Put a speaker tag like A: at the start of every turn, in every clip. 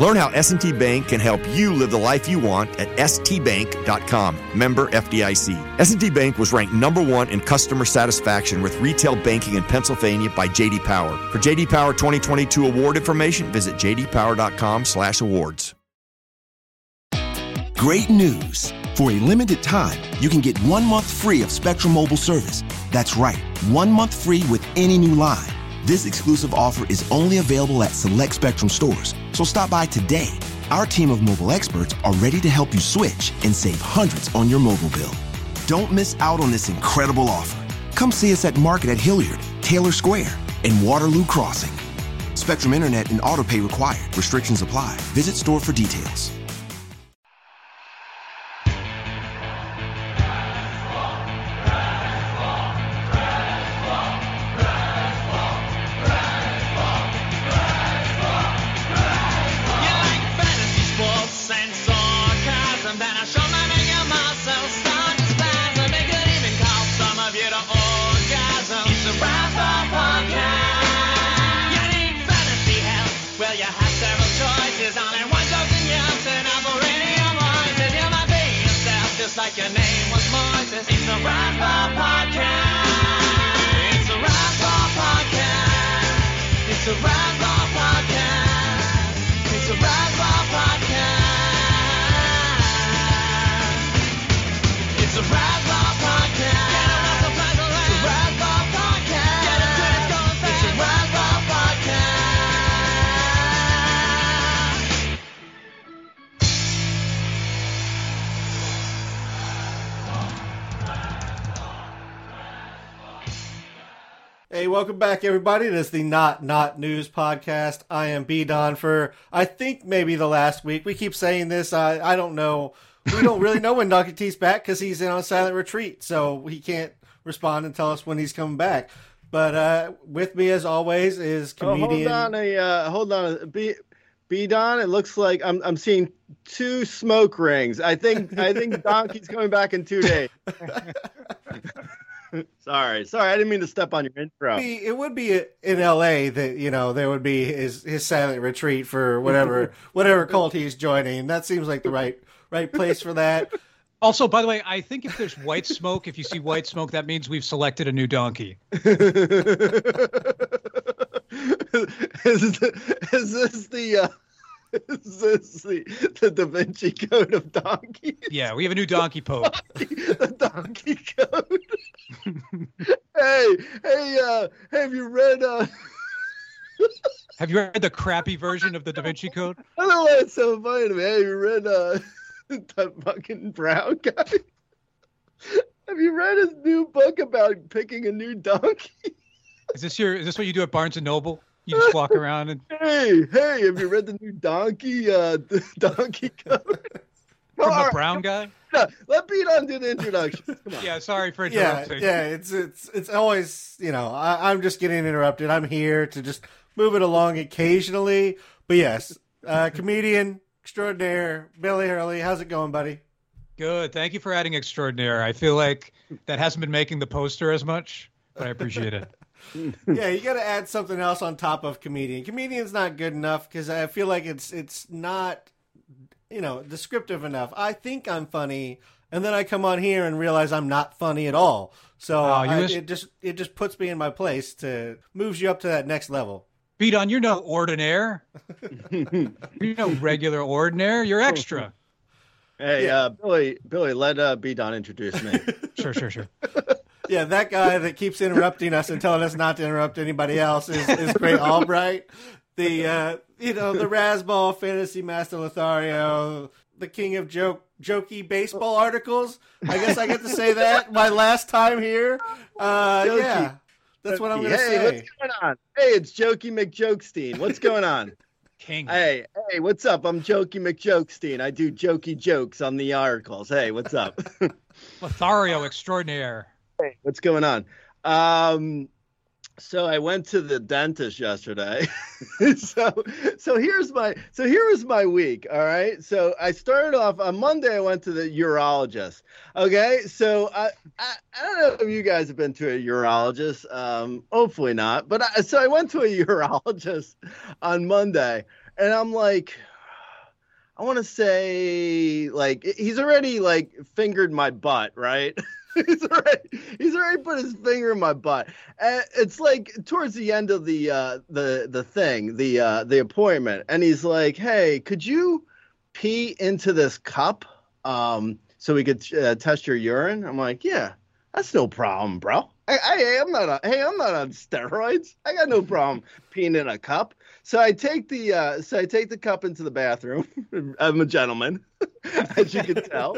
A: Learn how S&T Bank can help you live the life you want at stbank.com. Member FDIC. S&T Bank was ranked number 1 in customer satisfaction with retail banking in Pennsylvania by JD Power. For JD Power 2022 award information, visit jdpower.com/awards.
B: Great news. For a limited time, you can get 1 month free of Spectrum Mobile service. That's right. 1 month free with any new line. This exclusive offer is only available at select Spectrum stores, so stop by today. Our team of mobile experts are ready to help you switch and save hundreds on your mobile bill. Don't miss out on this incredible offer. Come see us at Market at Hilliard, Taylor Square, and Waterloo Crossing. Spectrum Internet and autopay required. Restrictions apply. Visit store for details.
C: Hey, welcome back, everybody. This is the Not Not News podcast. I am B Don for I think maybe the last week. We keep saying this. I I don't know. We don't really know when Donkey T's back because he's in on silent retreat, so he can't respond and tell us when he's coming back. But uh, with me, as always, is comedian.
D: Oh, hold on a uh, hold on a B B Don. It looks like I'm I'm seeing two smoke rings. I think I think Donkey's coming back in two days. sorry, sorry, I didn't mean to step on your intro.
C: Be, it would be in L.A. that you know there would be his his silent retreat for whatever whatever cult he's joining. That seems like the right right place for that.
E: Also, by the way, I think if there's white smoke, if you see white smoke, that means we've selected a new donkey.
D: is, is this the uh, is this the, the Da Vinci Code of donkeys?
E: Yeah, we have a new donkey pope.
D: the donkey code. hey, hey, uh, have you read? Uh...
E: have you read the crappy version of the Da Vinci Code?
D: I don't know why it's so funny to me. Have you read uh, the fucking brown guy? Have you read his new book about picking a new donkey?
E: Is this your? Is this what you do at Barnes and Noble? You just walk around and.
D: Hey, hey! Have you read the new donkey? Uh, the donkey code
E: from the brown guy.
D: No, let B Don do the introduction. Come on.
E: Yeah, sorry for
C: Yeah,
E: interrupting.
C: yeah. It's it's it's always you know I, I'm just getting interrupted. I'm here to just move it along occasionally. But yes, uh, comedian extraordinaire Billy Hurley. How's it going, buddy?
E: Good. Thank you for adding extraordinaire. I feel like that hasn't been making the poster as much, but I appreciate it.
C: yeah, you got to add something else on top of comedian. Comedian's not good enough because I feel like it's it's not you know descriptive enough. I think I'm funny, and then I come on here and realize I'm not funny at all. So
E: Oh,
C: I-
E: wish-
C: it just it just puts me in my place to moves you up to that next level.
E: B Don, you're no ordinaire. you're no regular ordinaire. You're extra.
D: Hey,
C: Yeah.
D: uh, Billy, Billy, let uh, B Don introduce me.
E: Sure, sure, sure.
C: Yeah, that guy that keeps interrupting us and telling us not to interrupt anybody else is, is Grey Albright. The uh, you know the Razzball Fantasy Master Lothario, the king of joke jokey baseball articles. I guess I get to say that my last time here. Uh,
D: Jokey.
C: yeah, that's what I'm gonna say.
D: Hey, what's going on? Hey, it's Jokey McJokestein. What's going on?
E: King.
D: hey, hey, what's up? I'm Jokey McJokestein. I do jokey jokes on the articles. Hey, what's up?
E: Lothario extraordinaire.
D: Hey, what's going on? Um, so I went to the dentist yesterday. so so here's my so here was my week. All right. So I started off on Monday. I went to the urologist. Okay. So I I, I don't know if you guys have been to a urologist. Um, hopefully not. But I, so I went to a urologist on Monday, and I'm like. I want to say like he's already like fingered my butt, right? he's already he's already put his finger in my butt. And it's like towards the end of the uh, the the thing, the uh, the appointment, and he's like, "Hey, could you pee into this cup um, so we could uh, test your urine?" I'm like, "Yeah, that's no problem, bro. I, I am not. A, hey, I'm not on steroids. I got no problem peeing in a cup." So I take the uh, so I take the cup into the bathroom. I'm a gentleman, as you can tell.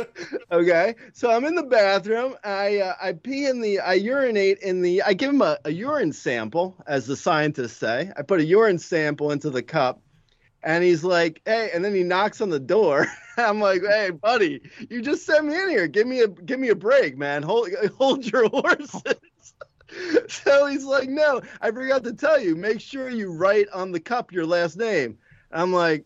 D: Okay, so I'm in the bathroom. I uh, I pee in the I urinate in the I give him a, a urine sample, as the scientists say. I put a urine sample into the cup, and he's like, "Hey," and then he knocks on the door. I'm like, "Hey, buddy, you just sent me in here. Give me a give me a break, man. Hold hold your horses." so he's like, no, I forgot to tell you. Make sure you write on the cup your last name. I'm like,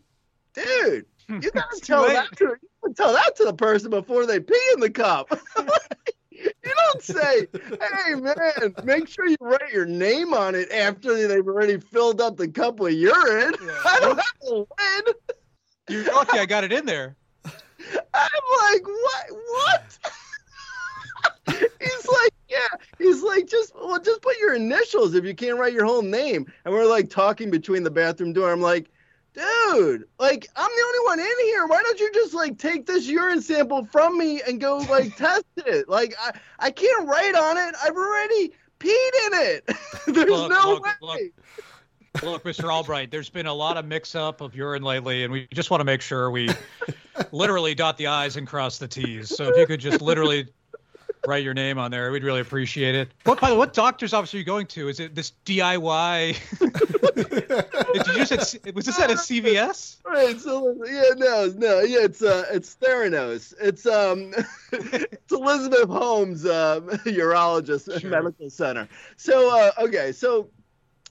D: dude, hmm, you gotta tell that to tell that to the person before they pee in the cup. Hmm. you don't say, hey man, make sure you write your name on it after they've already filled up the cup with urine. Yeah. I don't have to win.
E: You're lucky I got it in there.
D: I'm like, what? What? He's like, yeah. He's like, just well, just put your initials if you can't write your whole name. And we're like talking between the bathroom door. I'm like, dude, like I'm the only one in here. Why don't you just like take this urine sample from me and go like test it? Like I, I can't write on it. I've already peed in it. There's look, no look, way.
E: Look. Look, Mr. Albright, there's been a lot of mix up of urine lately, and we just want to make sure we literally dot the I's and cross the T's. So if you could just literally write your name on there. We'd really appreciate it. What by the what doctor's office are you going to? Is it this DIY? Did you say was this at a CVS?
D: Right. So yeah, no, no, yeah, it's uh, it's Theranos. It's um, it's Elizabeth Holmes, um, urologist sure. medical center. So uh, okay, so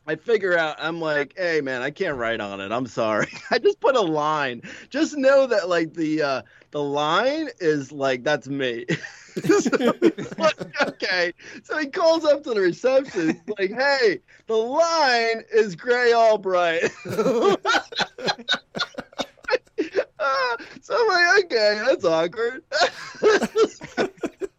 D: I figure out I'm like, hey man, I can't write on it. I'm sorry. I just put a line. Just know that like the uh the line is like that's me. so, okay. So he calls up to the reception, like, hey, the line is Grey Albright. uh, so I'm like, okay, that's awkward.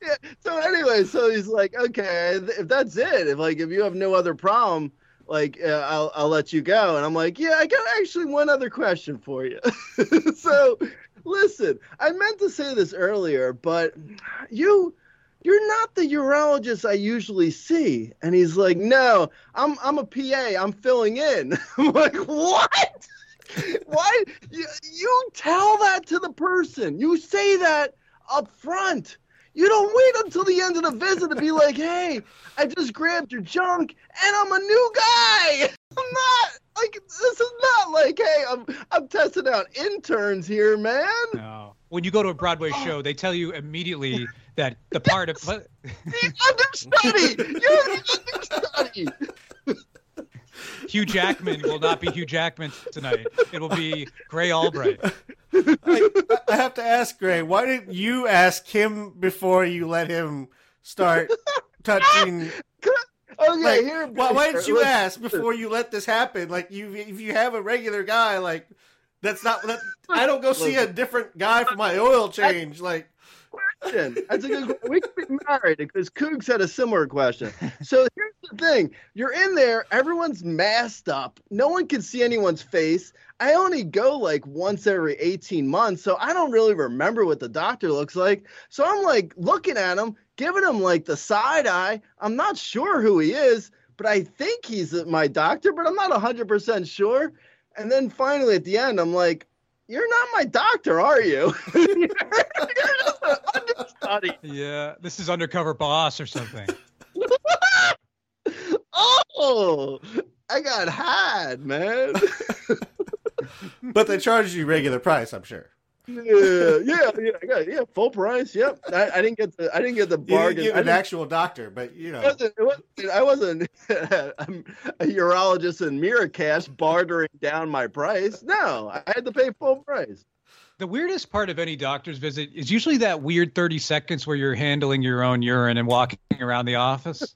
D: yeah. So anyway, so he's like, okay, if that's it, if like if you have no other problem, like uh, I'll I'll let you go. And I'm like, yeah, I got actually one other question for you. so listen, I meant to say this earlier, but you you're not the urologist I usually see. And he's like, no, I'm I'm a PA. I'm filling in. I'm like, what? Why you, you tell that to the person? You say that up front. You don't wait until the end of the visit to be like, hey, I just grabbed your junk and I'm a new guy. I'm not like this is not like, hey, I'm I'm testing out interns here, man.
E: No. When you go to a Broadway oh. show, they tell you immediately that the part of
D: the understudy. You're the understudy.
E: Hugh Jackman will not be Hugh Jackman tonight. It will be Grey Albright.
C: I, I have to ask Grey, why didn't you ask him before you let him start touching?
D: Okay, like, here.
C: Why, why didn't you ask before you let this happen? Like, you if you have a regular guy, like that's not that. I don't go see a different guy for my oil change. Like,
D: question. That's a good. question. We could be married because Cougs had a similar question. So here's the thing: you're in there, everyone's masked up, no one can see anyone's face. I only go like once every 18 months, so I don't really remember what the doctor looks like. So I'm like looking at him, giving him like the side eye. I'm not sure who he is, but I think he's uh, my doctor, but I'm not 100% sure. And then finally at the end, I'm like, you're not my doctor, are you? you're, you're just
E: an understudy. Yeah, this is undercover boss or something.
D: oh, I got had, man.
C: but they charge you regular price, I'm sure.
D: Yeah, yeah, yeah, yeah, full price. Yep. I, I didn't get the I didn't get the
C: You didn't
D: bargain.
C: get an
D: didn't-
C: actual doctor, but you know.
D: it wasn't, it wasn't, I wasn't I'm a urologist in Marrakesh bartering down my price. No, I had to pay full price.
E: The weirdest part of any doctor's visit is usually that weird 30 seconds where you're handling your own urine and walking around the office.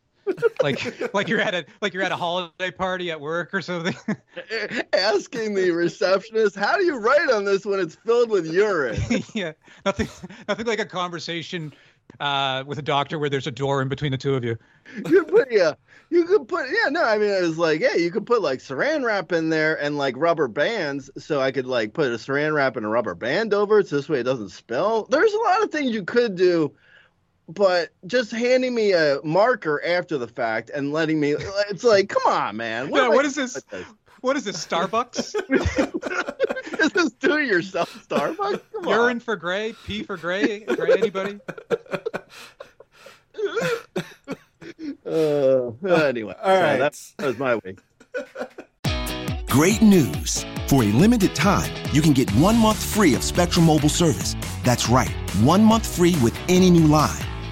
E: Like like you're at a like you're at a holiday party at work or something.
D: Asking the receptionist, how do you write on this when it's filled with urine?
E: yeah. Nothing nothing like a conversation uh, with a doctor where there's a door in between the two of you.
D: You could put yeah, you could put yeah, no, I mean it was like, yeah, you could put like saran wrap in there and like rubber bands so I could like put a saran wrap and a rubber band over it so this way it doesn't spill. There's a lot of things you could do, but just handing me a marker after the fact and letting me it's like, come on, man.
E: Yeah, what is this?
D: with this?
E: What is this, Starbucks?
D: is this do it yourself Starbucks? Come on.
E: Urine for gray, pee for gray, gray anybody?
D: Uh, anyway,
C: All
D: so
C: right.
D: that, that was my week.
B: Great news! For a limited time, you can get one month free of Spectrum Mobile service. That's right, one month free with any new line.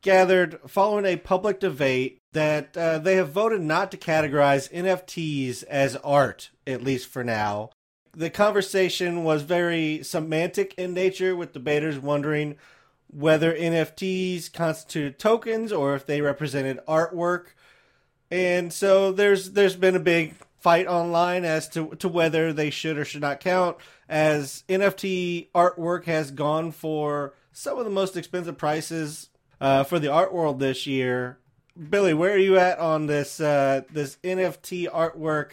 C: gathered following a public debate that uh, they have voted not to categorize NFTs as art, at least for now. The conversation was very semantic in nature, with debaters wondering whether NFTs constituted tokens or if they represented artwork. And so there's there's been a big fight online as to to whether they should or should not count as NFT artwork has gone for some of the most expensive prices uh, for the art world this year. Billy, where are you at on this uh, this NFT artwork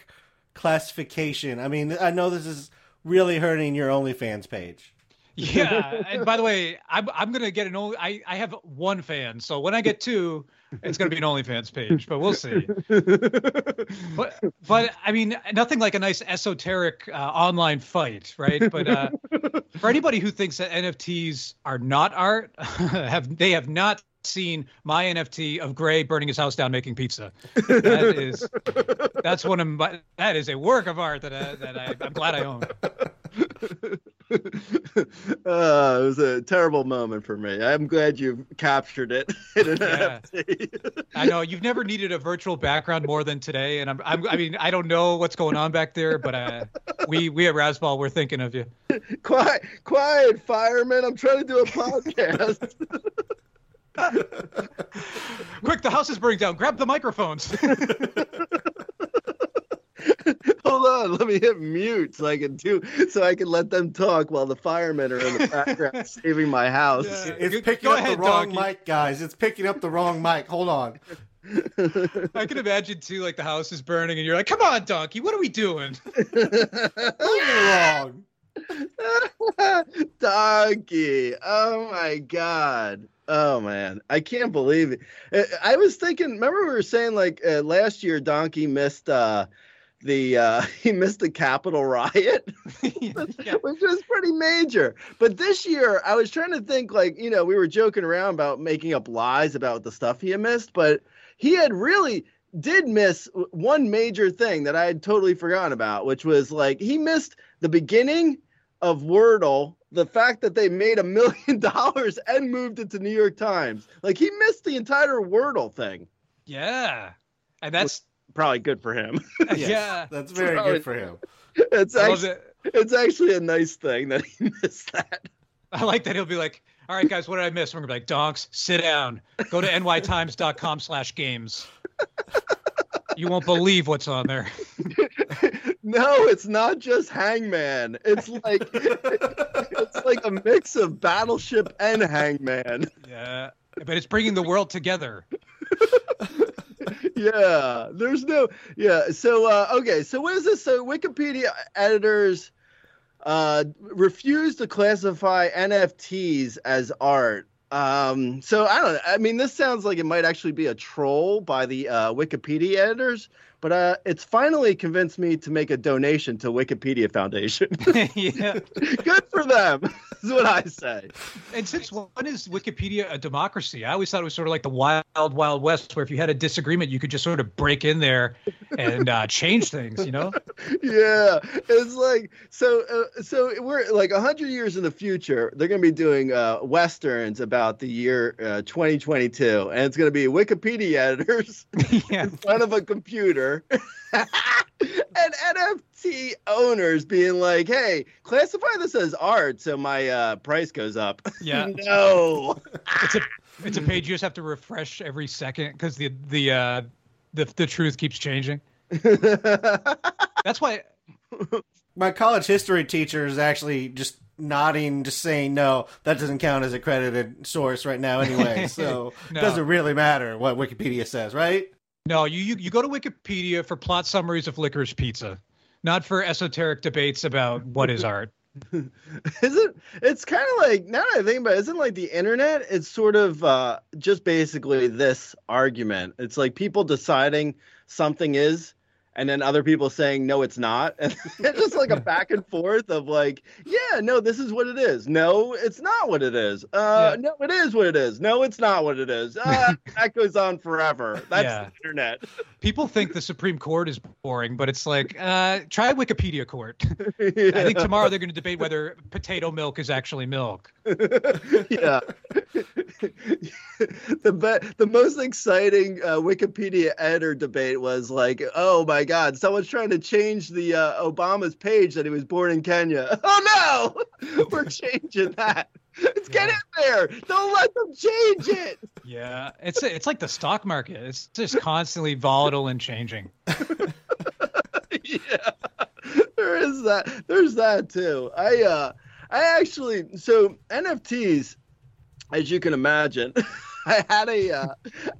C: classification? I mean, I know this is really hurting your OnlyFans page.
E: Yeah. And by the way, I'm I'm gonna get an only. I I have one fan, so when I get two, it's gonna be an OnlyFans page. But we'll see. But but I mean, nothing like a nice esoteric uh, online fight, right? But uh, for anybody who thinks that NFTs are not art, have they have not seen my NFT of Grey burning his house down making pizza. That is that's one of my that is a work of art that I, that I, I'm glad I own.
D: uh, it was a terrible moment for me. I'm glad you captured it
E: Yeah. I know you've never needed a virtual background more than today, and I'm, I'm I mean I don't know what's going on back there, but uh, we we at Razzball we're thinking of you.
D: quiet, quiet, fireman. I'm trying to do a podcast.
E: Quick, the house is burning down. Grab the microphones.
D: Hold on, let me hit mute so I can do so I can let them talk while the firemen are in the background saving my house.
E: Yeah.
C: It's
E: Go-
C: picking
E: go
C: up
E: ahead,
C: the wrong
E: Donkey.
C: mic, guys. It's picking up the wrong mic. Hold on.
E: I can imagine too, like the house is burning, and you're like, "Come on, donkey, what are we doing?"
C: wrong.
D: Donkey. Oh my god. Oh man, I can't believe it. I was thinking. Remember, we were saying like uh, last year, Donkey missed uh, the uh, he missed the Capitol riot, which was pretty major. But this year, I was trying to think like you know we were joking around about making up lies about the stuff he had missed, but he had really did miss one major thing that I had totally forgotten about, which was like he missed the beginning of Wordle, the fact that they made a million dollars and moved it to New York Times. Like he missed the entire Wordle thing.
E: yeah, and that's
D: Probably good for him.
C: Yes,
E: yeah.
C: That's very
D: Probably-
C: good for him.
D: it's actually,
E: it.
D: it's actually a nice thing that he missed that.
E: I like that he'll be like, "All right, guys, what did I miss?" We're gonna be like, "Donks, sit down. Go to nytimes.com/games. You won't believe what's on there."
D: No, it's not just Hangman. It's like it's like a mix of Battleship and Hangman.
E: Yeah, but it's bringing the world together.
D: Yeah there's no yeah so uh okay so what is this so wikipedia editors uh, refused to classify NFTs as art. Um, so I don't. I mean, this sounds like it might actually be a troll by the uh, Wikipedia editors, but uh, it's finally convinced me to make a donation to Wikipedia Foundation.
E: yeah.
D: Good for them, is what I say.
E: And since when is Wikipedia a democracy? I always thought it was sort of like the wild, wild west, where if you had a disagreement, you could just sort of break in there and uh, change things. You know?
D: Yeah, it's like so. Uh, so we're like a hundred years in the future. They're going to be doing uh, westerns about the year uh, 2022, and it's going to be Wikipedia editors
E: yeah.
D: in front of a computer. and NFT owners being like, "Hey, classify this as art, so my uh, price goes up."
E: Yeah.
D: no.
E: It's a it's a page you just have to refresh every second because the the uh, the the truth keeps changing. That's why.
C: My college history teacher is actually just nodding, just saying, no, that doesn't count as a credited source right now anyway. So
E: No.
C: it doesn't really matter what Wikipedia says, right?
E: No, you, you you go to Wikipedia for plot summaries of licorice pizza, not for esoteric debates about what is art.
D: isn't it's kind of like now that I think about it, isn't like the internet? It's sort of uh, just basically this argument. It's like people deciding something is, and then other people saying no, it's not, and it's just like a back and forth of like, yeah, no, this is what it is. No, it's not what it is. Uh,
E: Yeah.
D: no, it is what it is. No, it's not what it is. Uh, that goes on forever. That's
E: Yeah.
D: the internet.
E: People think the Supreme Court is boring, but it's like uh, try Wikipedia Court. I think tomorrow they're going to debate whether potato milk is actually milk.
D: yeah. the be- the most exciting uh, Wikipedia editor debate was like, oh my God, someone's trying to change the uh, Obama's page that he was born in Kenya. Oh no, we're changing that. Let's get in there. Don't let them change it.
E: Yeah, it's it's like the stock market. It's just constantly volatile and changing.
D: yeah, there is that. There's that too. I uh, I actually so NFTs, as you can imagine. I had a, uh,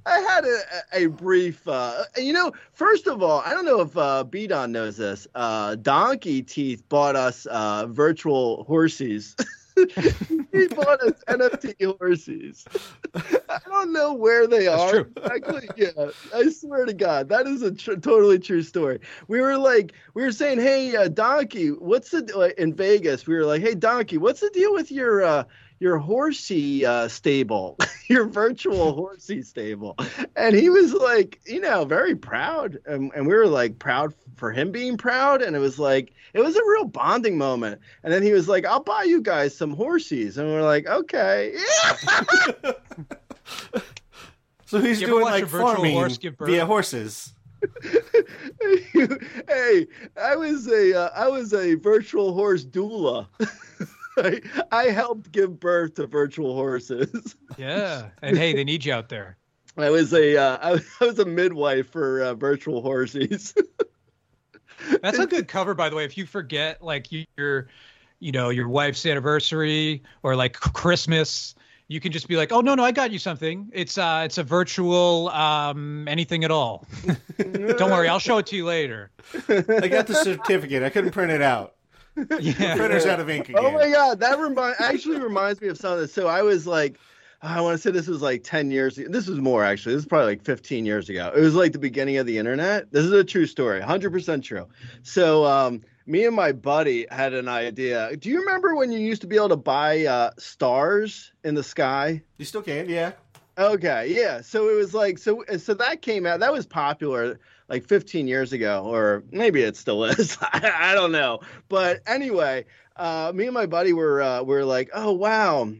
D: I had a, a brief, uh, you know, first of all, I don't know if uh, B Don knows this. Uh, Donkey Teeth bought us uh, virtual horses. he bought us NFT horses. I don't know where they
E: That's
D: are.
E: true.
D: Actually, yeah, I swear to God, that is a tr- totally true story. We were like, we were saying, hey, uh, Donkey, what's the like, in Vegas? We were like, hey, Donkey, what's the deal with your uh, your horsey uh, stable, your virtual horsey stable? And he was like, you know, very proud, and, and we were like proud for him being proud, and it was like it was a real bonding moment. And then he was like, I'll buy you guys some horsies, and we're like, okay, yeah.
C: So he's
E: You
C: doing like
E: a virtual
C: farming
E: horse
C: via horses.
D: hey, I was a uh, I was a virtual horse doula. I, I helped give birth to virtual horses.
E: Yeah, and hey, they need you out there.
D: I was a uh, I, was, I was a midwife for uh, virtual horses.
E: That's a good cover, by the way. If you forget, like your, you know, your wife's anniversary or like Christmas, you can just be like, "Oh no, no, I got you something. It's uh, it's a virtual um, anything at all. Don't worry, I'll show it to you later."
C: I got the certificate. I couldn't print it out.
E: Yeah,
C: Printer's out of ink again.
D: Oh my god, that remind actually reminds me of something. So I was like, I want to say this was like 10 years. This was more actually. This is probably like 15 years ago. It was like the beginning of the internet. This is a true story, 100% true. So um, me and my buddy had an idea. Do you remember when you used to be able to buy uh, stars in the sky?
C: You still can, yeah.
D: Okay, yeah. So it was like so so that came out. That was popular like 15 years ago, or maybe it still is. I, I don't know. But anyway, uh, me and my buddy were uh, were like, oh wow,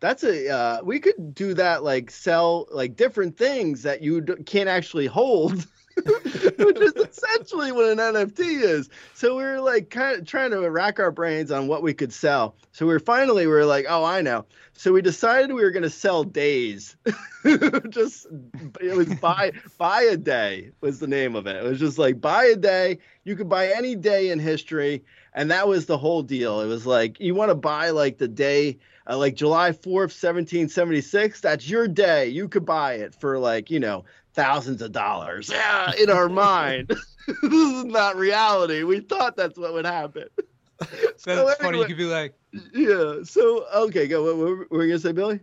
D: that's a uh, we could do that like sell like different things that you d- can't actually hold. Which is essentially what an NFT is. So we were like kind of trying to rack our brains on what we could sell. So we were finally we were like, oh, I know. So we decided we were going to sell days. just it was buy buy a day was the name of it. It was just like buy a day. You could buy any day in history, and that was the whole deal. It was like you want to buy like the day. Uh, like July 4th, 1776, that's your day. You could buy it for like, you know, thousands of dollars. Yeah, in our mind. this is not reality. We thought that's what would happen.
E: So
D: So
E: that's funny. You could be like,
D: Yeah. So okay, go. What, what were you gonna say, Billy?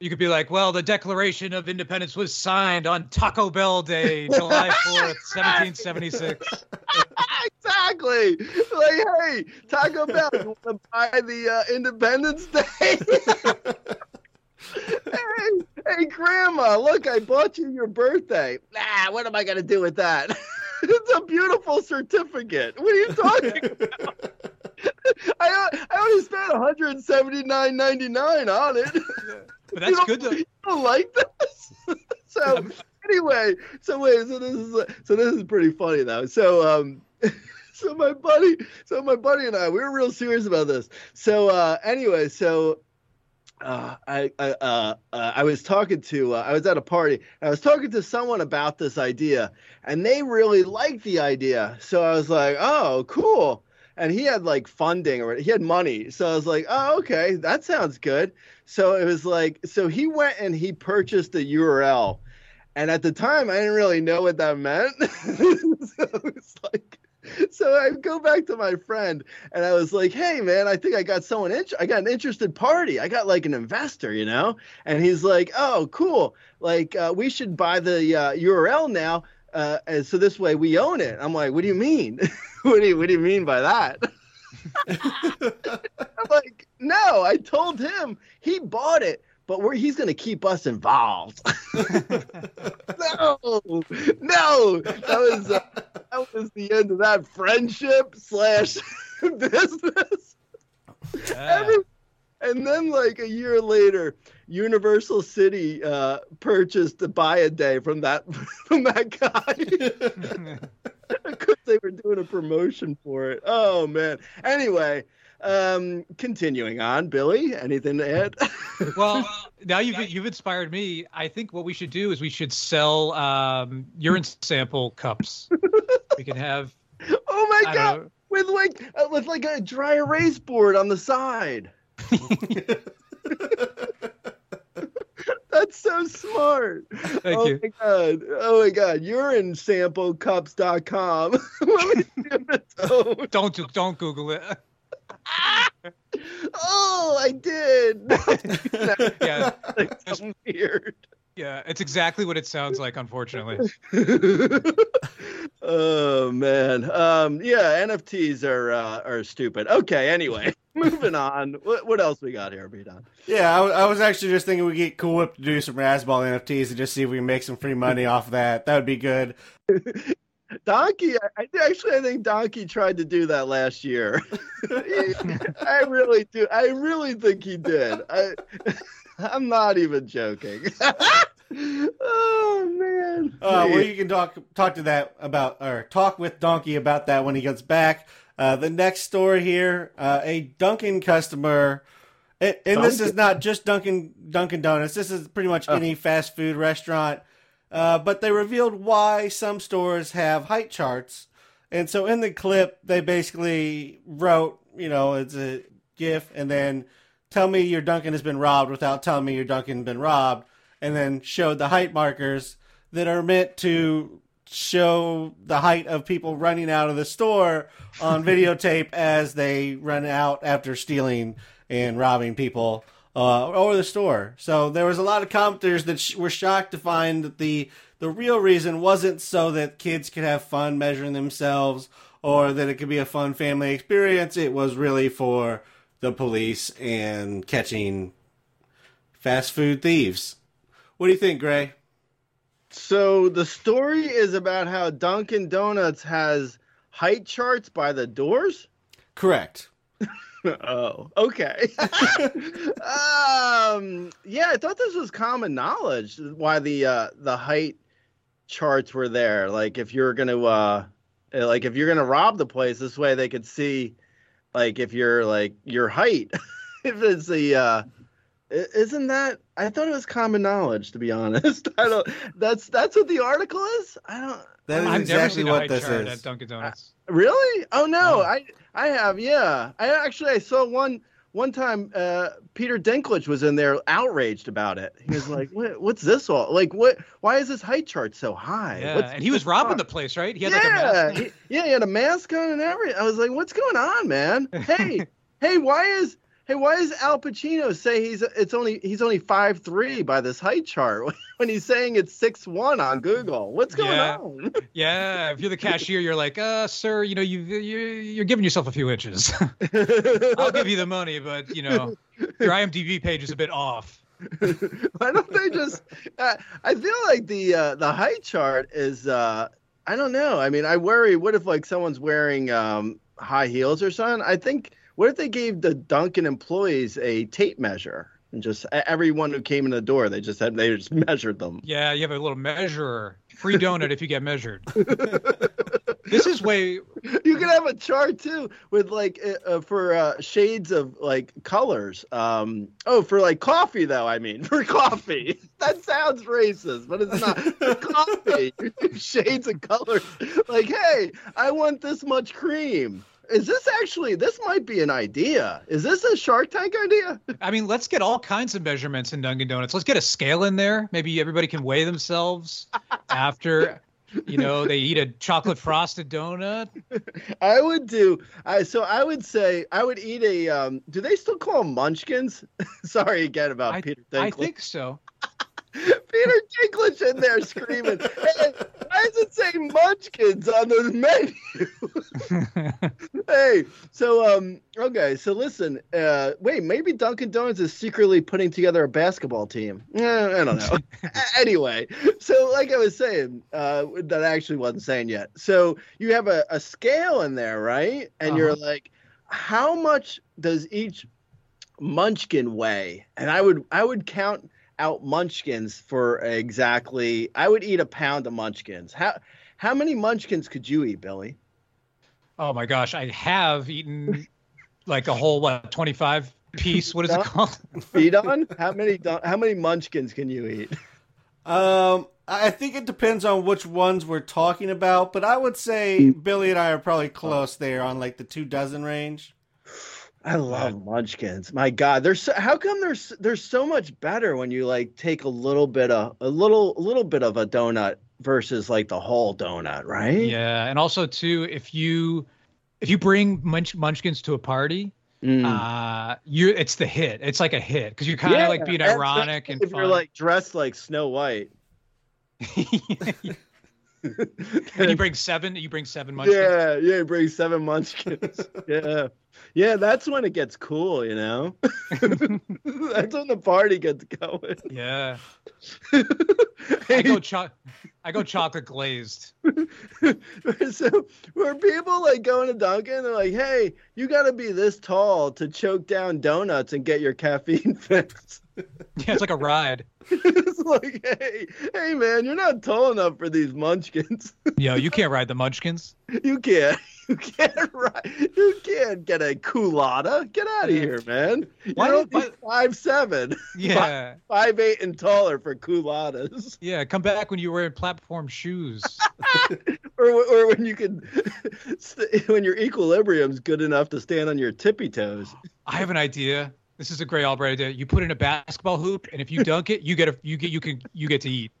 E: you could be like, well, the Declaration of Independence was signed on Taco Bell Day, July fourth, seventeen seventy six.
D: exactly. Like, hey, Taco Bell, you want to buy the uh, Independence Day? Hey, hey, Grandma, look, I bought you your birthday. Nah, what am I gonna do with that? it's a beautiful certificate. What are you talking about? I I only spent one hundred seventy nine ninety nine on it.
E: But that's
D: You
E: good.
D: don't-
E: To,
D: You don't like this? so anyway, so wait, so this is so this is pretty funny though. So um, so my buddy, so my buddy and I, we were real serious about this. So uh, anyway, so. Uh, I I, uh, uh, I was talking to uh, I was at a party I was talking to someone about this idea and they really liked the idea. So I was like oh cool. And he had like funding or he had money. So I was like oh okay. That sounds good. So it was like, so he went and he purchased a URL. And at the time, I didn't really know what that meant. so it's like, so I go back to my friend and I was like, hey, man, I think I got someone, int- I got an interested party. I got like an investor, you know? And he's like, oh, cool. Like, uh, we should buy the uh, URL now. Uh, and so this way we own it. I'm like, what do you mean? what do you, what do you mean by that? I'm like, no, I told him he bought it, but we're, he's going to keep us involved. no, no, that was uh, that was the end of that friendship slash business. Every, and then, like a year later, Universal City uh, purchased the buy a day from that from that guy because they were doing a promotion for it. Oh man. Anyway, um, continuing on, Billy, anything to add?
E: well, now you've you've inspired me. I think what we should do is we should sell um, urine sample cups. we can have.
D: oh my
E: I
D: god, with like uh, with like a dry erase board on the side. That's so smart.
E: Thank
D: oh
E: you.
D: my god. Oh my god. Urinesamplecups.com. Let me give it a-
E: Don't don't Google it.
D: oh, I did.
E: Yeah,
D: That's so weird.
E: yeah, it's exactly what it sounds like. Unfortunately,
D: oh man. Um yeah, NFTs are uh, are stupid. Okay, anyway, moving on. What, what else we got here, B Don?
C: Yeah, I was actually just thinking we get Cool Whip to do some Razzball NFTs and just see if we can make some free money off that. That would be good.
D: Donkey, I, actually I think Donkey tried to do that last year. I really do. I really think he did. I I'm not even joking. oh man.
C: Uh, well, you can talk talk to that about or talk with Donkey about that when he gets back. Uh, the next story here, uh, a Dunkin' customer, and, and this is not just Dunkin' Dunkin' Donuts. This is pretty much any fast food restaurant. Uh, but they revealed why some stores have height charts, and so in the clip they basically wrote, you know, it's a GIF, and then tell me your Dunkin' has been robbed without telling me your Dunkin' has been robbed, and then showed the height markers that are meant to show the height of people running out of the store on videotape as they run out after stealing and robbing people uh, or the store. So there was a lot of commenters that sh- were shocked to find that the the real reason wasn't so that kids could have fun measuring themselves or that it could be a fun family experience. It was really for the police and catching fast food thieves. What do you think, Grey?
D: So the story is about how Dunkin' Donuts has height charts by the doors.
C: Correct.
D: oh, okay. um, yeah, I thought this was common knowledge why the uh, the height charts were there. Like if you're gonna uh, like if you're gonna rob the place, this way they could see, like if you're like your height. if it's the uh, isn't that? I thought it was common knowledge to be honest. I don't. That's that's what the article is. I don't.
C: That is
E: I've
C: exactly what
E: height
C: this
E: chart
C: is.
E: at Dunkin' Donuts.
D: Really? Oh no,
E: No.
D: I I have yeah. I actually I saw one one time uh, Peter Dinklage was in there outraged about it. He was like, what, "What's this all? Like, what? Why is this height chart so high?"
E: Yeah,
D: What's
E: and he was robbing
D: on?"
E: the place, right? He had
D: yeah,
E: like a mask.
D: he, yeah, he had a mask on and everything. I was like, "What's going on, man? Hey, hey, why is hey why does Al Pacino say he's it's only he's only five three by this height chart when he's saying it's six one on Google? What's going
E: Yeah.
D: on?"
E: Yeah, if you're the cashier, you're like, uh, sir, you know, you you you're giving yourself a few inches. I'll give you the money, but you know, your IMDb page is a bit off.
D: Why don't they just? Uh, I feel like the uh, the height chart is. Uh, I don't know. I mean, I worry. What if like someone's wearing um, high heels or something? I think. What if they gave the Dunkin' employees a tape measure and just everyone who came in the door, they just had they just measured them.
E: Yeah, you have a little measurer. Free donut if you get measured. this is way
D: You could have a chart too with like uh, uh, for uh, shades of like colors. Um, oh, for like coffee though. I mean, for coffee. that sounds racist, but it's not. Coffee, shades of colors. Like, hey, I want this much cream. Is this actually? This might be an idea. Is this a Shark Tank idea?
E: I mean, let's get all kinds of measurements in Dunkin' Donuts. Let's get a scale in there. Maybe everybody can weigh themselves after, you know, they eat a chocolate frosted donut.
D: I would do. I so I would say I would eat a. Um, do they still call them Munchkins? Sorry again about
E: I,
D: Peter
E: I think so.
D: Peter Dinklage in there screaming, hey, why does it say Munchkins on the menu? hey, so um, okay, so listen, uh, wait, maybe Dunkin' Donuts is secretly putting together a basketball team. Eh, I don't know. Anyway, so like I was saying, uh, that I actually wasn't saying yet. So you have a, a scale in there, right? And you're like, how much does each munchkin weigh? And I would I would count out munchkins for exactly I would eat a pound of munchkins. How how many munchkins could you eat, Billy?
E: Oh my gosh, I have eaten like a whole what 25 piece. What is
D: No.
E: it called?
D: B Don? how many how many munchkins can you eat?
C: Um, I think it depends on which ones we're talking about, but I would say Billy and I are probably close there on like the two dozen range.
D: I love munchkins. My God, they're so, how come there's there's so much better when you like take a little bit of a little a little bit of a donut versus like the whole donut, right?
E: Yeah, and also too, if you if you bring munch, munchkins to a party,
D: Mm.
E: uh, you it's the hit. It's like a hit because you're kind of
D: Yeah,
E: like being ironic and
D: if
E: fun.
D: you're like dressed like Snow White.
E: and you bring seven. You bring seven munchkins.
D: Yeah, yeah, You bring seven munchkins. yeah. Yeah, that's when it gets cool, you know? that's when the party gets going.
E: Yeah. I go cho- I go chocolate glazed.
D: so were people like going to Dunkin'? They're like, hey, you got to be this tall to choke down donuts and get your caffeine fix.
E: Yeah, it's like a ride.
D: it's like, hey, hey, man, you're not tall enough for these munchkins.
E: Yo, you can't ride the munchkins.
D: You can't. You can't ride. You can't get a culotta. Get out of here, man.
E: Why
D: You're
E: don't-
D: only five seven,
E: Yeah.
D: five eight and taller for culottes,
E: Yeah, come back when you're wearing platform shoes.
D: or or when you can, when your equilibrium's good enough to stand on your tippy toes.
E: I have an idea. This is a great Albright idea. You put in a basketball hoop, and if you dunk it, you get a you get you can you get to eat.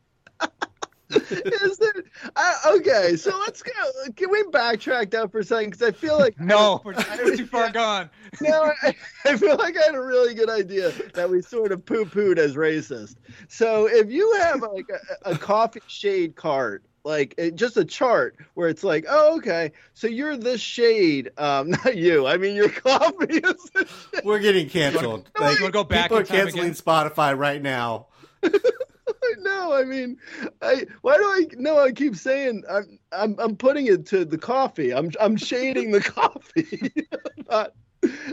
D: Is it? I, okay, so let's go. Can we backtrack that for a second? Because I feel like
E: No, we're, we're too far gone.
D: no, I, I feel like I had a really good idea that we sort of poo pooed as racist. So if you have like a, a coffee shade cart, like it, just a chart where it's like, oh, okay, so you're this shade. Um, not you. I mean, your coffee is. This shade.
C: We're getting canceled. Like,
E: You wanna go back
C: people are canceling
E: again?
C: Spotify right now.
D: No, I mean, I why do I no? I keep saying I'm I'm I'm putting it to the coffee. I'm I'm shading the coffee. Not-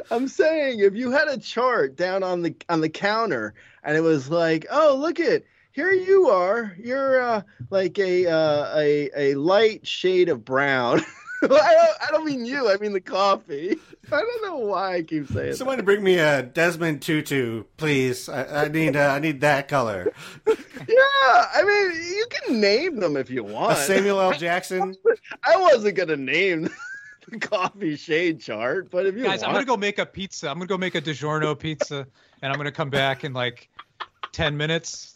D: I'm saying if you had a chart down on the on the counter and it was like, oh look at here you are, you're uh, like a uh, a a light shade of brown. I don't I don't mean you. I mean the coffee. I don't know why I keep saying. that.
C: Somebody bring me a Desmond Tutu, please. I, I need uh, I need that color.
D: Yeah, I mean you can name them if you want.
C: A
D: want.
C: Samuel L. Jackson.
D: I wasn't gonna name the coffee shade chart, but if you
E: Guys,
D: want,
E: I'm gonna go make a pizza. I'm gonna go make a DiGiorno pizza, and I'm gonna come back in like ten minutes.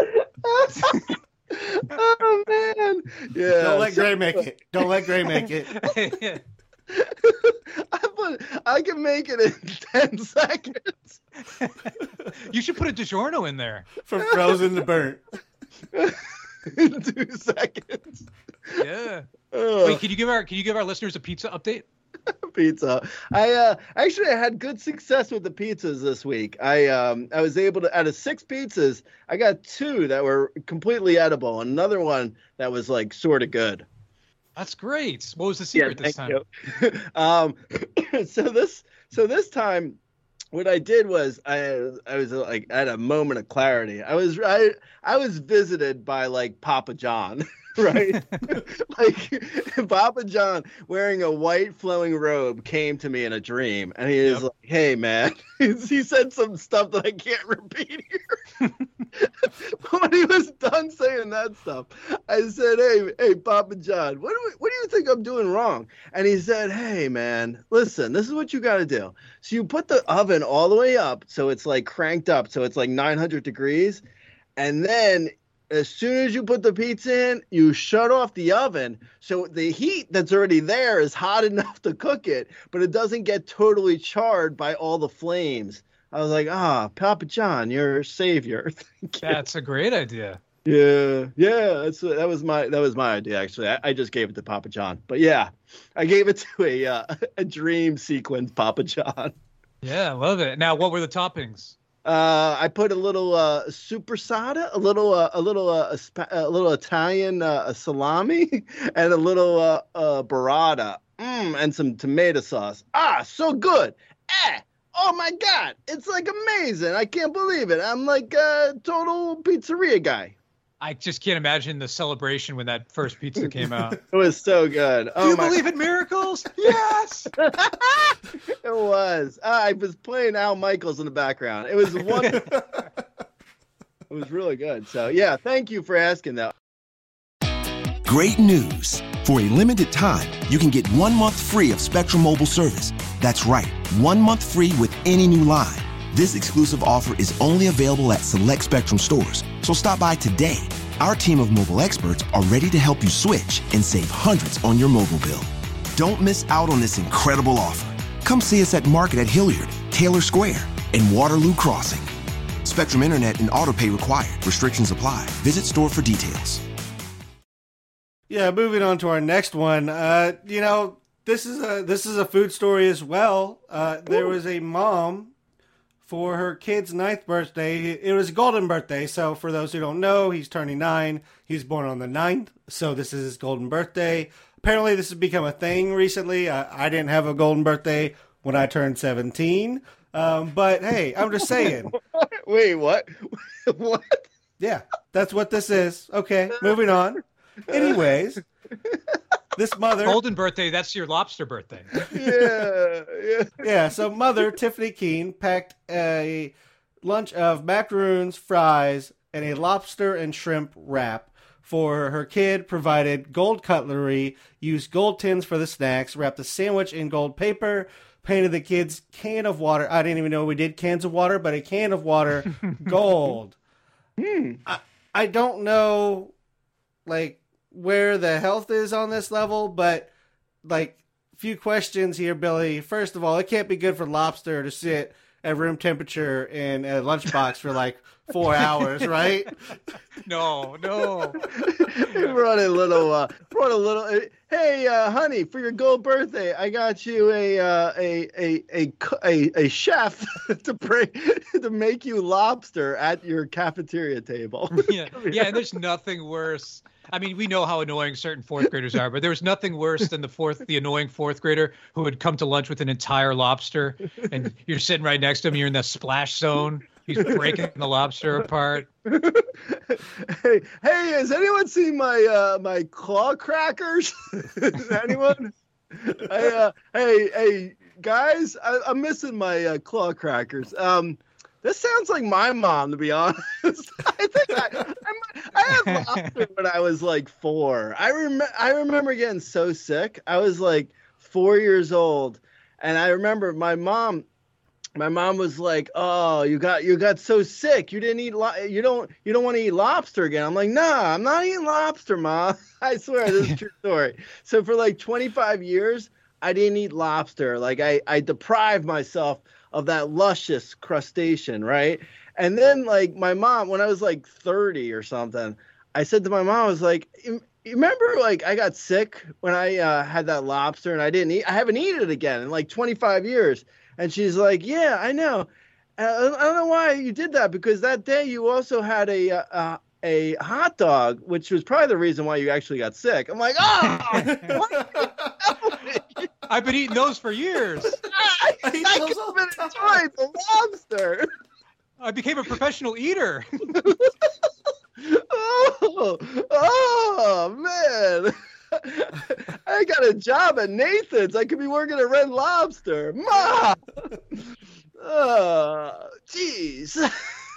D: Oh man, yeah.
C: Don't let Grey make it. Don't let Grey make it.
D: I, put, I can make it in ten seconds.
E: you should put a DiGiorno in there.
C: From frozen to burnt.
D: in two seconds.
E: Yeah.
D: Ugh.
E: Wait, can you give our can you give our listeners a pizza update?
D: pizza. I uh actually I had good success with the pizzas this week. I um I was able to out of six pizzas, I got two that were completely edible and another one that was like sort of good.
E: That's great. What was the secret this time?
D: you. um so this so this time what I did was I I was like at a moment of clarity. I was I I was visited by like Papa John. right? like Papa John wearing a white flowing robe came to me in a dream and he
E: Yep.
D: like, Hey man, he said some stuff that I can't repeat here. when he was done saying that stuff, I said, Hey, hey, Papa John, what do we, what do you think I'm doing wrong? And he said, Hey man, listen, this is what you gotta do. So you put the oven all the way up so it's like cranked up, so it's like 900 degrees, and then as soon as you put the pizza in, you shut off the oven so the heat that's already there is hot enough to cook it, but it doesn't get totally charred by all the flames. I was like, ah, Papa John, you're a savior. Thank you.
E: That's a great idea.
D: Yeah, yeah, that's that was my that was my idea actually. I, I just gave it to Papa John, but yeah, I gave it to a uh, a dream sequence, Papa John.
E: Yeah, I love it. Now, what were the toppings?
D: Uh, I put a little uh, soppressata, a little uh, a little uh, a little Italian uh, salami, and a little uh, uh, burrata, mm, and some tomato sauce. Ah, so good! Eh, oh my god, it's like amazing! I can't believe it. I'm like a total pizzeria guy.
E: I just can't imagine the celebration when that first pizza came out.
D: It was so good. Oh
E: Do you oh
D: my
E: believe in miracles? Yes.
D: it was. Uh, I was playing Al Michaels in the background. It was one. it was really good. So yeah, thank you for asking that.
B: Great news! For a limited time, you can get one month free of Spectrum Mobile service. That's right, one month free with any new line. This exclusive offer is only available at select Spectrum stores, so stop by today. Our team of mobile experts are ready to help you switch and save hundreds on your mobile bill. Don't miss out on this incredible offer. Come see us at Market at Hilliard, Taylor Square, and Waterloo Crossing. Spectrum Internet and auto pay required. Restrictions apply. Visit store for details.
C: Yeah, moving on to our next one. Uh, you know, this is a this is a food story as well. Uh, there was a mom for her kid's ninth birthday. It was a golden birthday. So for those who don't know, he's turning nine. He was born on the 9th, so this is his golden birthday. Apparently, this has become a thing recently. I, I didn't have a golden birthday when I turned seventeen. Um, but hey, I'm just saying.
D: Wait, what? what?
C: Yeah, that's what this is. Okay, moving on. Anyways, this mother.
E: Golden birthday. That's your lobster birthday.
D: Yeah, yeah.
C: yeah, so mother Tiffany Keene packed a lunch of macaroons, fries, and a lobster and shrimp wrap for her kid. Provided gold cutlery, used gold tins for the snacks, wrapped the sandwich in gold paper, painted the kid's can of water. I didn't even know we did cans of water, but a can of water gold. hmm. I, I don't know, like where the health is on this level, but like few questions here, Billy. First of all, it can't be good for lobster to sit at room temperature in a lunchbox for like four hours, right?
E: No, no.
D: We brought a little. Uh, brought a little. uh, Hey, uh, honey, for your gold birthday, I got you a uh, a, a a a a chef to bring to make you lobster at your cafeteria table.
E: Yeah, yeah. And there's nothing worse. I mean, we know how annoying certain fourth graders are, but there was nothing worse than the fourth, the annoying fourth grader who would come to lunch with an entire lobster, and you're sitting right next to him. You're in the splash zone. He's breaking the lobster apart.
D: hey, hey, has anyone seen my uh my claw crackers? anyone? hey, uh, hey, hey, guys, I, I'm missing my uh, claw crackers. Um, this sounds like my mom, to be honest. I think I, I, I had lobster when I was like four. I remember, I remember getting so sick. I was like four years old, and I remember my mom. My mom was like, "Oh, you got you got so sick. You didn't eat. Lo- you don't you don't want to eat lobster again." I'm like, "Nah, I'm not eating lobster, mom. I swear this is a true story." So for like 25 years, I didn't eat lobster. Like I I deprived myself of that luscious crustacean, right? And then like my mom, when I was like 30 or something, I said to my mom, I was like, remember like I got sick when I uh, had that lobster and I didn't eat. I haven't eaten it again in like 25 years." And she's like, "Yeah, I know. Uh, I don't know why you did that because that day you also had a uh, a hot dog, which was probably the reason why you actually got sick." I'm like, "Oh,
E: I've been eating those for years.
D: I, I
C: Eat those
D: could
C: all
D: have
C: the
D: been
C: time.
D: enjoying the lobster."
E: I became a professional eater.
D: oh, oh man. I got a job at Nathan's. I could be working at Red Lobster. Ma! Oh, jeez.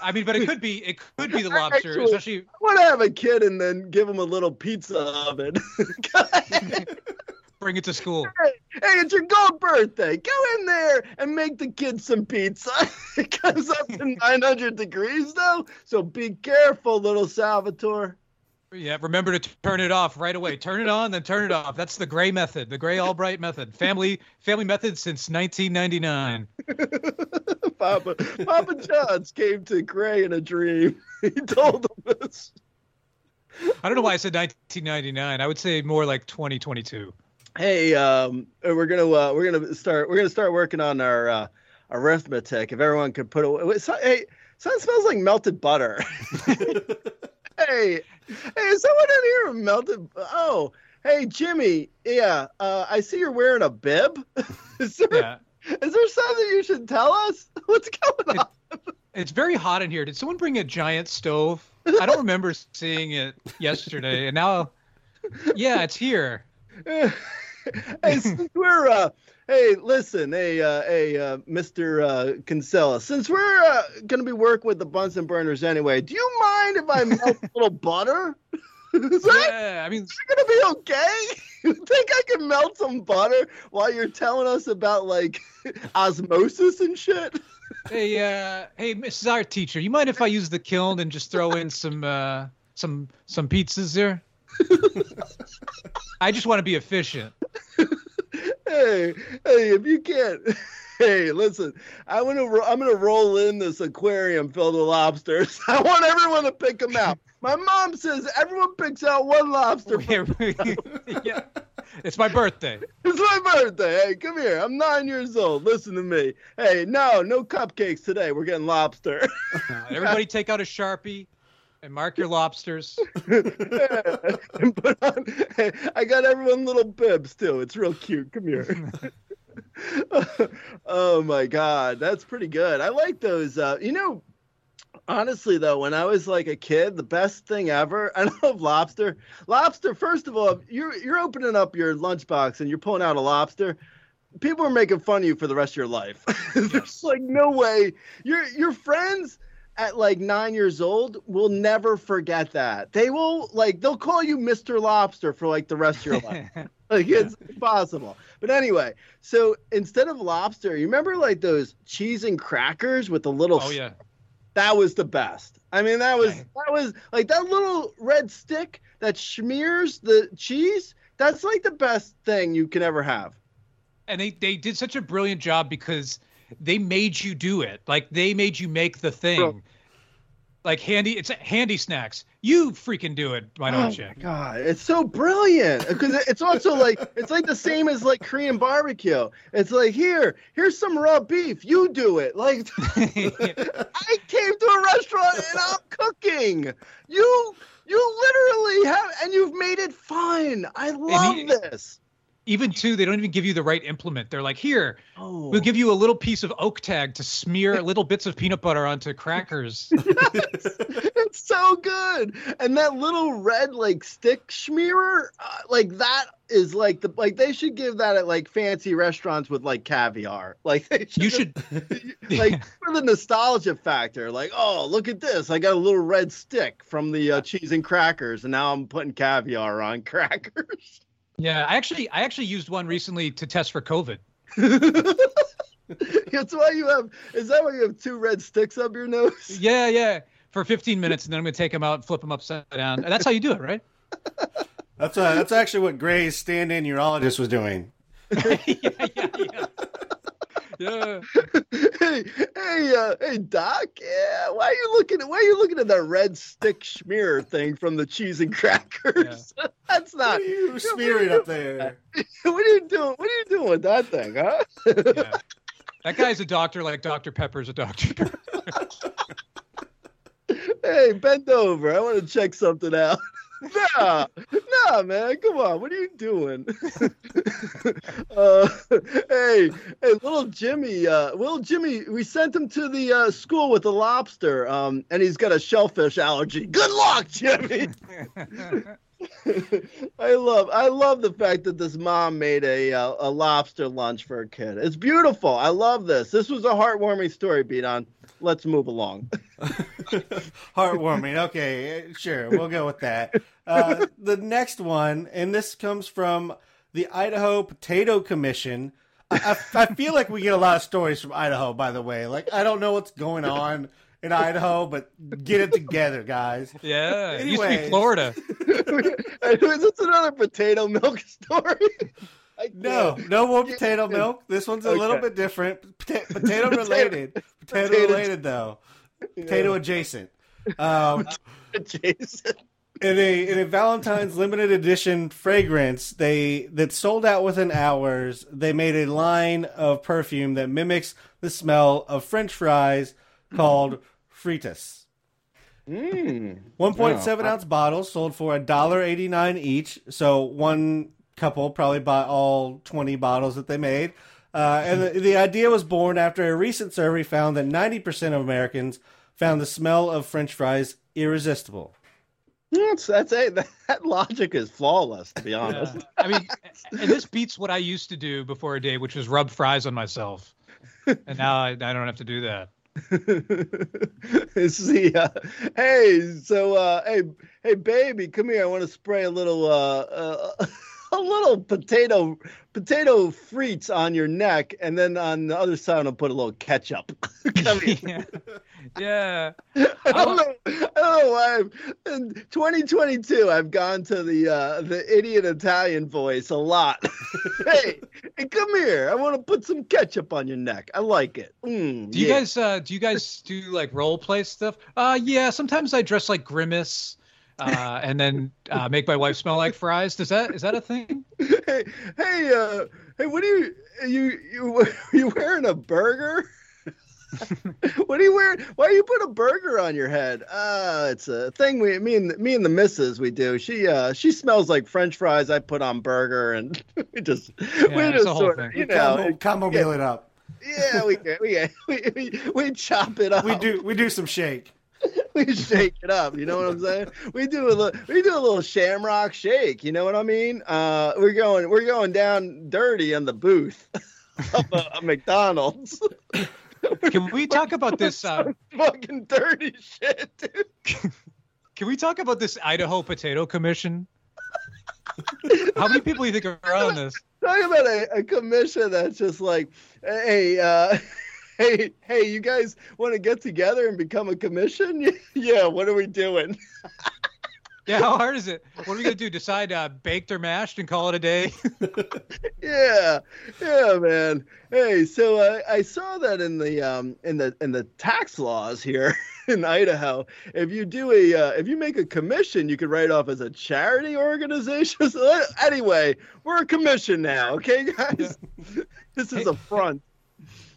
E: I mean, but it could be it could be the lobster,
D: actually-
E: especially
D: I want to have a kid and then give him a little pizza oven. hey,
E: bring it to school.
D: Hey, it's your gold birthday. Go in there and make the kids some pizza. it comes up to 900 degrees, though, so be careful, little Salvatore.
E: Yeah, remember to turn it off right away. Turn it on, then turn it off. That's the Grey method, the Grey Albright method. Family family method since 1999.
D: Papa Papa John's came to Grey in a dream. He told him this.
E: I don't know why I said 1999. I would say more like 2022.
D: Hey, um, we're gonna uh, we're gonna start we're gonna start working on our uh, arithmetic. If everyone could put away, so, hey, something smells like melted butter. hey, hey, is someone in here melted? Oh, hey, Jimmy. Yeah, uh, I see you're wearing a bib. is there
E: Yeah.
D: is there something you should tell us? What's going on?
E: It's very hot in here. Did someone bring a giant stove? I don't remember seeing it yesterday, and now, yeah, it's here.
D: hey, since we're uh, hey, listen, hey, uh, hey, uh, Mr. Uh, Kinsella, since we're uh, gonna be working with the Bunsen burners anyway, do you mind if I melt a little butter? Is that
E: Yeah, I mean,
D: gonna be okay? You think I can melt some butter while you're telling us about like osmosis and shit?
E: hey, uh, hey, Mrs. Art Teacher, you mind if I use the kiln and just throw in some uh, some some pizzas there? I just want to be efficient.
D: hey, hey, if you can't, hey, listen, I'm gonna ro- I'm gonna roll in this aquarium filled with lobsters. I want everyone to pick them out. My mom says everyone picks out one lobster.
E: yeah, it's my birthday.
D: It's my birthday. Hey, come here. I'm nine years old. Listen to me. Hey, no, no cupcakes today. We're getting lobster.
E: Everybody, take out a sharpie and mark your lobsters.
D: and put on. Hey, I got everyone little bibs too. It's real cute. Come here. oh my god, that's pretty good. I like those. Uh, you know, honestly though, when I was like a kid, the best thing ever. I love lobster. Lobster. First of all, you're you're opening up your lunchbox and you're pulling out a lobster. People are making fun of you for the rest of your life. There's like no way. Your your friends at like nine years old will never forget that. They will like they'll call you Mr. Lobster for like the rest of your life. like it's impossible. But anyway, so instead of lobster, you remember like those cheese and crackers with the little
E: Oh yeah,
D: that was the best. I mean, that was that was like that little red stick that smears the cheese. That's like the best thing you can ever have.
E: and they they did such a brilliant job because they made you do it. Like they made you make the thing.
D: Bro.
E: Like handy, it's handy snacks. You freaking do it, why
D: Oh
E: don't you?
D: my god, it's so brilliant because it's also like it's like the same as like Korean barbecue. It's like here, here's some raw beef. You do it. Like I came to a restaurant and I'm cooking. You you literally have and you've made it fun. I love
E: he-
D: this.
E: Even too, they don't even give you the right implement. They're like, here,
D: Oh.
E: we'll give you a little piece of oak tag to smear little bits of peanut butter onto crackers.
D: it's so good and that little red like stick smearer uh, like that is like the like they should give that at like fancy restaurants with like caviar like they
E: You should,
D: like for the nostalgia factor like oh look at this i got a little red stick from the uh, cheese and crackers and now i'm putting caviar on crackers
E: Yeah, I actually I actually used one recently to test for COVID.
D: That's why you have. Is that why you have two red sticks up your nose?
E: Yeah, yeah. For 15 minutes, and then I'm gonna take them out, flip them upside down. And that's how you do it, right?
C: That's uh, that's actually what Grey's stand-in urologist was doing.
E: yeah, yeah, yeah. Yeah.
D: hey, hey, uh, hey, Doc. Yeah, why are you looking at? Why are you looking at that red stick smear thing from the cheese and crackers? That's not.
C: What are you smearing up there?
D: what are you doing? What are you doing with that thing, huh?
E: yeah. That guy's a doctor, like Dr. Pepper's a doctor.
D: hey, bend over. I want to check something out. Nah, nah, man. Come on. What are you doing? uh, hey, hey, little Jimmy. Uh, little Jimmy. We sent him to the uh, school with the lobster. Um, and he's got a shellfish allergy. Good luck, Jimmy. I love I love the fact that this mom made a uh, a lobster lunch for her kid. It's beautiful. I love this. This was a heartwarming story, B Don. Let's move along.
C: Heartwarming. Okay, sure. We'll go with that. Uh, the next one, and this comes from the Idaho Potato Commission. I, I, I feel like we get a lot of stories from Idaho, by the way. Like, I don't know what's going on in Idaho, but get it together, guys.
E: Yeah, it used to
C: Anyways.
E: be Florida.
D: Is this another potato milk story?
C: No, no more potato milk. This one's a little bit different. Pota- potato related. Potato
D: Potato-
C: related, though. Potato adjacent. Um,
D: Jason.
C: in a in a Valentine's limited edition fragrance, they that sold out within hours. They made a line of perfume that mimics the smell of French fries called Frites.
D: Mm.
C: 1.7 ounce bottles sold for $1.89 each. So one couple probably bought all 20 bottles that they made. Uh, and the, the idea was born after a recent survey found that 90% of Americans found the smell of French fries irresistible.
D: That's that's a that, that logic is flawless, to be honest.
E: Yeah. I mean, and this beats what I used to do before a day, which was rub fries on myself. And now I, I don't have to do that.
D: See, uh, hey, so uh, hey, hey, baby, come here. I want to spray a little, uh, uh, a little potato, potato frites on your neck, and then on the other side, I'll put a little ketchup.
E: yeah. yeah.
D: I don't know. I don't know in 2022, I've gone to the uh, the idiot Italian voice a lot. hey, hey, come here. I want to put some ketchup on your neck. I like it. Mm,
E: Do you
D: yeah.
E: guys uh do you guys do like role play stuff? Uh yeah, sometimes I dress like Grimace uh and then uh make my wife smell like fries. Does that is that a thing?
D: hey, hey, uh, hey, what are you, you, you, are you wearing a burger? what are you wearing? Why do you put a burger on your head? Uh, it's a thing we, me and me and the missus, we do. She, uh, she smells like French fries. I put on burger, and we just, we
E: it's
D: just sort of, you know,
C: combo, combo
D: yeah.
C: meal it up.
D: yeah, we, we, we, we, we chop it up.
C: We do we do some shake.
D: We shake it up. You know what I'm saying? We do a little, we do a little shamrock shake. You know what I mean? Uh, we're going, we're going down dirty in the booth of a, a McDonald's.
E: Can we talk about this uh
D: Fucking dirty shit, dude.
E: can we talk about this Idaho Potato Commission? How many people do you think are on this?
D: Talk about a, a commission that's just like, hey, uh, hey, hey, you guys want to get together and become a commission? yeah. What are we doing?
E: Yeah, how hard is it? What are we gonna do? Decide uh, baked or mashed and call it a day?
D: yeah, yeah, man. Hey, so uh, I saw that in the um in the in the tax laws here in Idaho, if you do a uh, if you make a commission, you could write off as a charity organization. So anyway, we're a commission now, okay, guys. this is
E: Hey-
D: a front.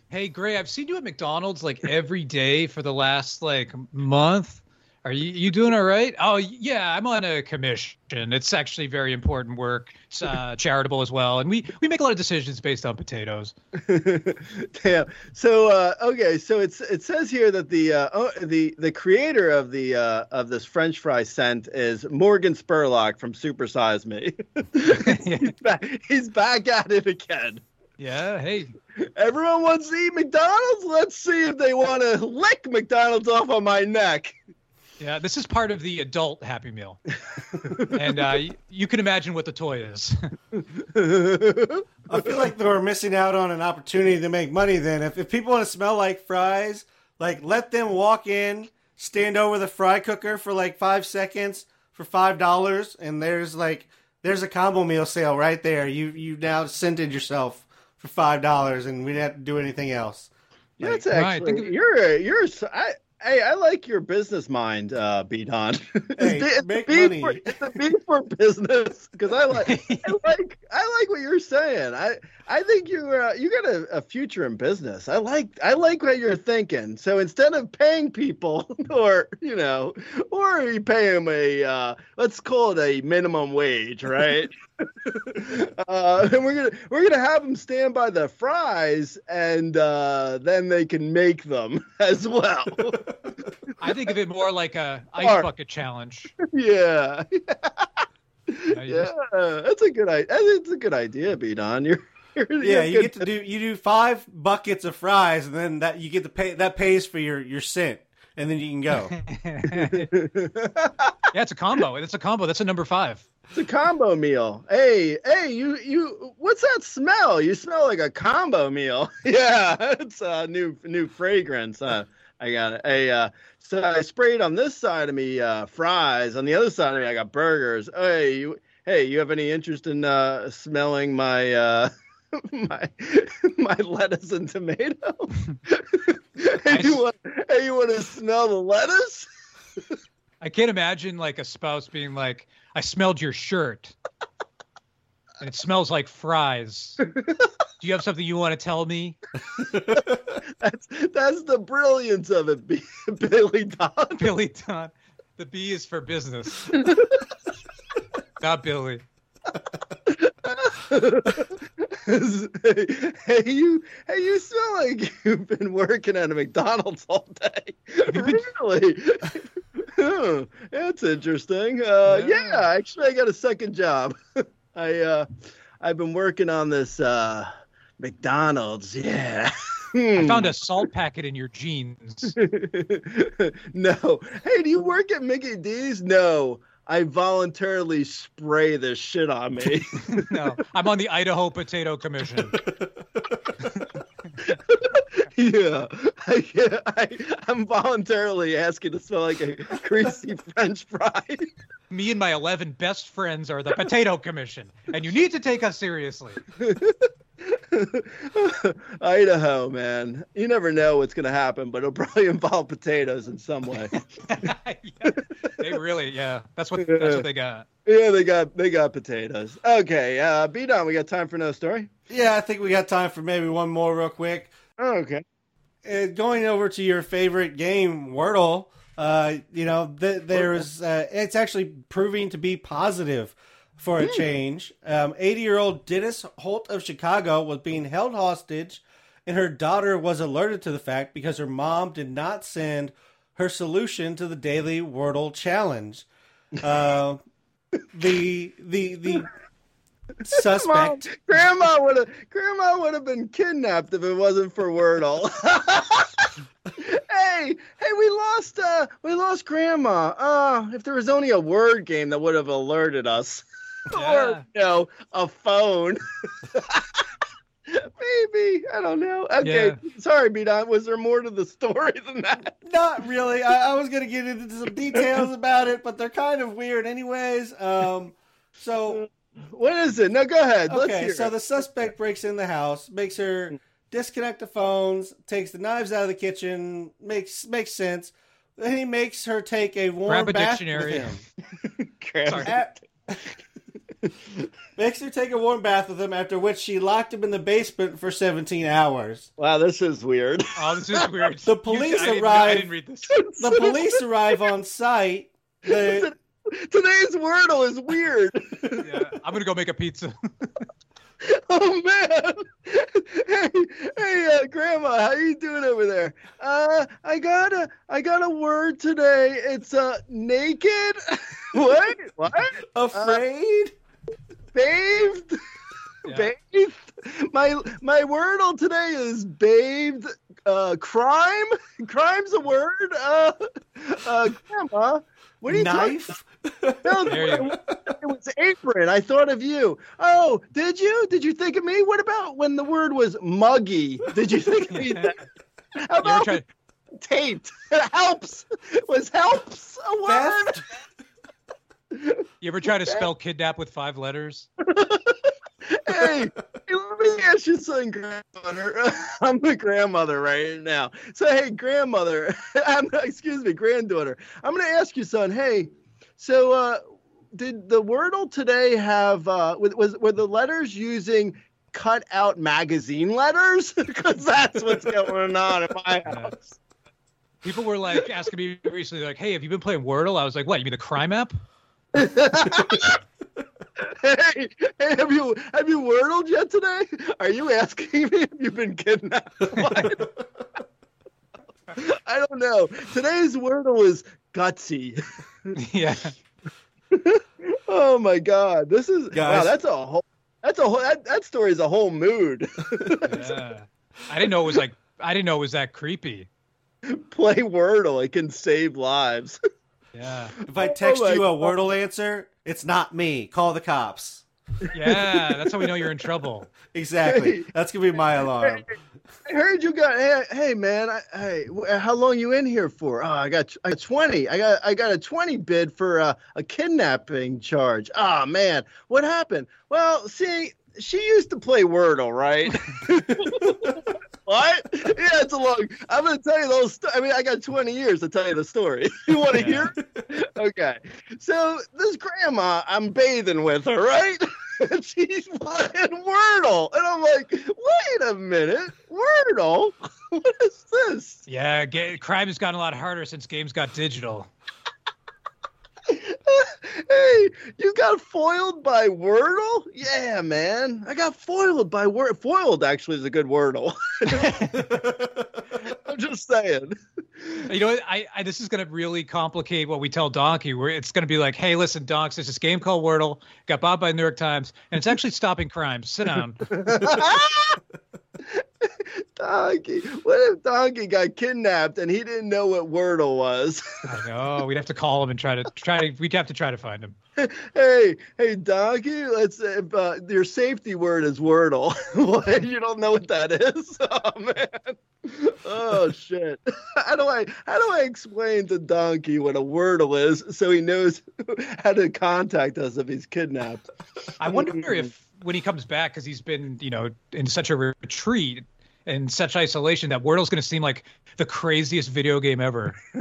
E: Hey, Grey, I've seen you at McDonald's like every day for the last like month. Are you you doing all right? Oh yeah, I'm on a commission. It's actually very important work. It's uh, charitable as well, and we we make a lot of decisions based on potatoes.
D: Damn. So uh, okay, so it's it says here that the uh, oh, the the creator of the uh, of this French fry scent is Morgan Spurlock from Supersize Me. he's, back, he's back at it again.
E: Yeah. Hey.
D: Everyone wants to eat McDonald's. Let's see if they want to lick McDonald's off on my neck.
E: Yeah, this is part of the adult Happy Meal, and uh, y- you can imagine what the toy is.
C: I feel like they're missing out on an opportunity to make money. Then, if, if people want to smell like fries, like let them walk in, stand over the fry cooker for like five seconds for five dollars, and there's like there's a combo meal sale right there. You you now scented yourself for five dollars, and we didn't have to do anything else.
D: That's
E: Right,
D: actually
E: think of-
D: you're you're s- I hey I like your business mind, uh, B Don.
C: Hey,
D: it's,
C: make
D: B
C: money.
D: For, it's a B for business because I like I like I like what you're saying. I I think you uh, you got a, a future in business. I like I like what you're thinking. So instead of paying people or you know or you pay them a uh, let's call it a minimum wage, right? uh, and we're gonna we're gonna have them stand by the fries, and uh, then they can make them as well.
E: I think of it more like a ice
D: Or-
E: bucket challenge.
D: yeah, yeah, that's a good idea. It's a good idea, B Don. You're, you're
C: Yeah,
D: you're
C: you
D: good
C: get to do you do five buckets of fries, and then that you get to pay that pays for your your scent, and then you can go.
E: yeah, it's a combo. It's a combo. That's a number five.
D: It's a combo meal. Hey, hey, you, you, what's that smell? You smell like a combo meal. yeah, it's a new, new fragrance. Uh, I got it. Hey, uh, so I sprayed on this side of me uh, fries. On the other side of me, I got burgers. Hey, you, hey, you have any interest in uh, smelling my, uh, my, my lettuce and tomato? hey, you want, hey, you want to smell the lettuce?
E: I can't imagine like a spouse being like, "I smelled your shirt, and it smells like fries. Do you have something you want to tell me?"
D: That's that's the brilliance of it, B- Billy Don.
E: Billy Don. The B is for business, not Billy.
D: Hey, you, hey, you smell like you've been working at a McDonald's all day. really? Huh, That's interesting. Uh, yeah.
E: Yeah.
D: actually, I got a second job. I, uh, I've been working on this uh, McDonald's. Yeah.
E: I found a salt packet in your jeans.
D: no. Hey, do you work at Mickey D's? No. I voluntarily spray this shit on me.
E: No, I'm on the Idaho Potato Commission.
D: yeah. I, yeah I, I'm voluntarily asking to smell like a greasy French fry.
E: Me and my 11 best friends are the Potato Commission, and you need to take us seriously.
D: Idaho, man. You never know what's going to happen, but it'll probably involve potatoes in some way.
E: Yeah, they really, yeah, that's what that's what they got.
D: yeah, they got they got potatoes. Okay, uh, B Don, we got time for no story.
C: Yeah, I think we got time for maybe one more real quick.
D: Oh, okay.
C: Uh, going over to your favorite game, Wordle. Uh, you know, th- there's uh, it's actually proving to be positive for a change. Um, 80-year-old Denyse Holt of Chicago was being held hostage, and her daughter was alerted to the fact because her mom did not send her solution to the daily Wordle challenge. Uh, the the the suspect.
D: Mom, grandma would have Grandma would have been kidnapped if it wasn't for Wordle. hey, hey, we lost uh we lost Grandma. Uh if there was only a word game that would have alerted us.
E: Yeah.
D: or you know, a phone. Maybe. I don't know. Okay. Sorry, B Was there more to the story than that?
C: Not really. I, I was going to get into some details about it, but they're kind of weird, anyways. Um, so
D: What is it? No, go ahead. Let's
C: okay,
D: hear
C: so
D: it.
C: the suspect breaks in the house, makes her disconnect the phones, takes the knives out of the kitchen. Makes makes sense. Then he makes her take a warm
E: Grab a
C: bath
E: dictionary.
C: with him.
D: Grandma.
C: At- makes her take a warm bath with him. After which she locked him in the basement for 17 hours.
D: Wow, this is weird.
E: Oh, this is weird.
C: The
E: You-
C: police
E: I didn't- I didn't read this.
C: The police arrive on site. The,
D: Today's Wordle is weird.
E: Yeah, I'm gonna go make a pizza.
D: Oh man! Hey, hey, uh, Grandma, how you doing over there? Uh, I got a, I got a word today. It's uh, naked. what? What?
C: afraid.
D: Bathed.
E: Yeah.
D: Bathed. My my wordle today is bathed. uh, crime. Crime's a word. Uh, uh, grandma, what are you talking?
C: Knife.
D: No,
E: There
D: it was apron. I thought of you. Oh, did you? Did you think of me? What about when the word was muggy? Did you think of me? then? How about
E: tried?
D: taped? helps. Was helps a word?
C: Theft.
E: You ever try to spell kidnap with five letters?
D: hey, let me ask you something, grandmother. I'm a grandmother right now. So, hey, grandmother, I'm, excuse me, granddaughter. I'm going to ask you, son. Hey, so uh, did the Wordle today have uh, was, was were the letters using cut out magazine letters? Because that's what's going on in my house.
E: People were like asking me recently, like, "Hey, have you been playing Wordle?" I was like, "What? You mean the crime app?"
D: Hey, hey, have you have you wordled yet today? Are you asking me if you've been kidnapped? I don't know. Today's wordle is gutsy.
E: yeah.
D: Oh my god, this is wow. That's a whole. That's a whole. That, that story is a whole mood.
E: yeah. I didn't know it was like. I didn't know it was that creepy.
D: Play wordle. It can save lives.
E: Yeah.
C: If I oh text
D: Oh
C: you a
D: God.
C: Wordle answer, it's not me. Call the cops.
E: Yeah. That's how we know you're in trouble.
C: Exactly. That's gonna be my alarm.
D: I heard you got. Hey, hey man. I, hey, uh, how long you in here for? Oh, I got. I got twenty. I got. I got a twenty bid for uh, a kidnapping charge. Oh man, what happened? Well, see, she used to play Wordle, right? what? Yeah, it's a long. I'm gonna tell you those. St- I mean, I got twenty years to tell you the story. you want to
E: Yeah.
D: hear? Okay. So this grandma, I'm bathing with her, right? and she's playing Wordle, and I'm like, wait a minute, Wordle? what is this?
E: Yeah. Ga- crime has gotten a lot harder since games got digital.
D: Hey, you got foiled by Wordle? Yeah, man. I got foiled by Word. Foiled actually is a good Wordle. I'm just saying.
E: You know. I, I this is going to really complicate what we tell Donkey. Where it's going to be like, "Hey, listen, Donks, there's this game called Wordle. Got bought by the New York Times, and it's actually stopping crime. Sit down."
D: Donkey. What if Donkey got kidnapped and he didn't know what Wordle was?
E: I know. We'd have to call him and try to try to. We'd have to try to find him.
D: hey, hey, Donkey. Let's. Uh, your safety word is Wordle. what? You don't know what that is? Oh man. Oh shit. How do I how do I explain to Donkey what a Wordle is so he knows how to contact us if he's kidnapped?
E: I wonder if when he comes back, because he's been, you know, in such a retreat and such isolation, that Wordle's going to seem like the craziest video game ever.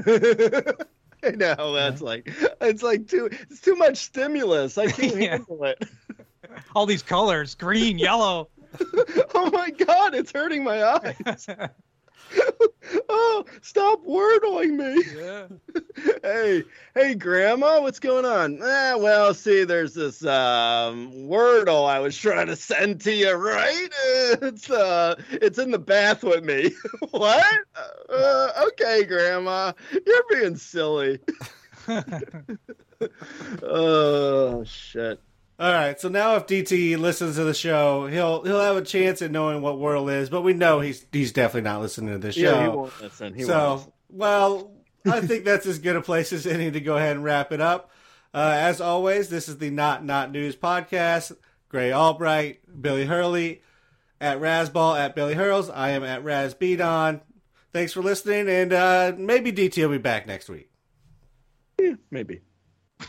D: I know that's like it's like too it's too much stimulus. I can't
E: Yeah.
D: handle it.
E: All these colors, green, yellow.
D: Oh my god, it's hurting my eyes. oh, stop wordling me.
E: yeah.
D: hey, hey, Grandma, what's going on? Eh, well, see, there's this um, Wordle I was trying to send to you, right? It's uh, it's in the bath with me. what? Uh, okay, Grandma, you're being silly. oh shit.
C: All right, so now if DT listens to the show, he'll he'll have a chance at knowing what Wordle is, but we know he's he's definitely not listening to this show.
D: Yeah, he won't listen. He won't
C: so,
D: listen.
C: well, I think that's as good a place as any to go ahead and wrap it up. Uh, as always, this is the Not Not News podcast. Grey Albright, Billy Hurley, at Razzball, at Billy Hurls. I am at Raz Beadon. Thanks for listening, and uh, maybe DT will be back next week.
D: Yeah, Maybe.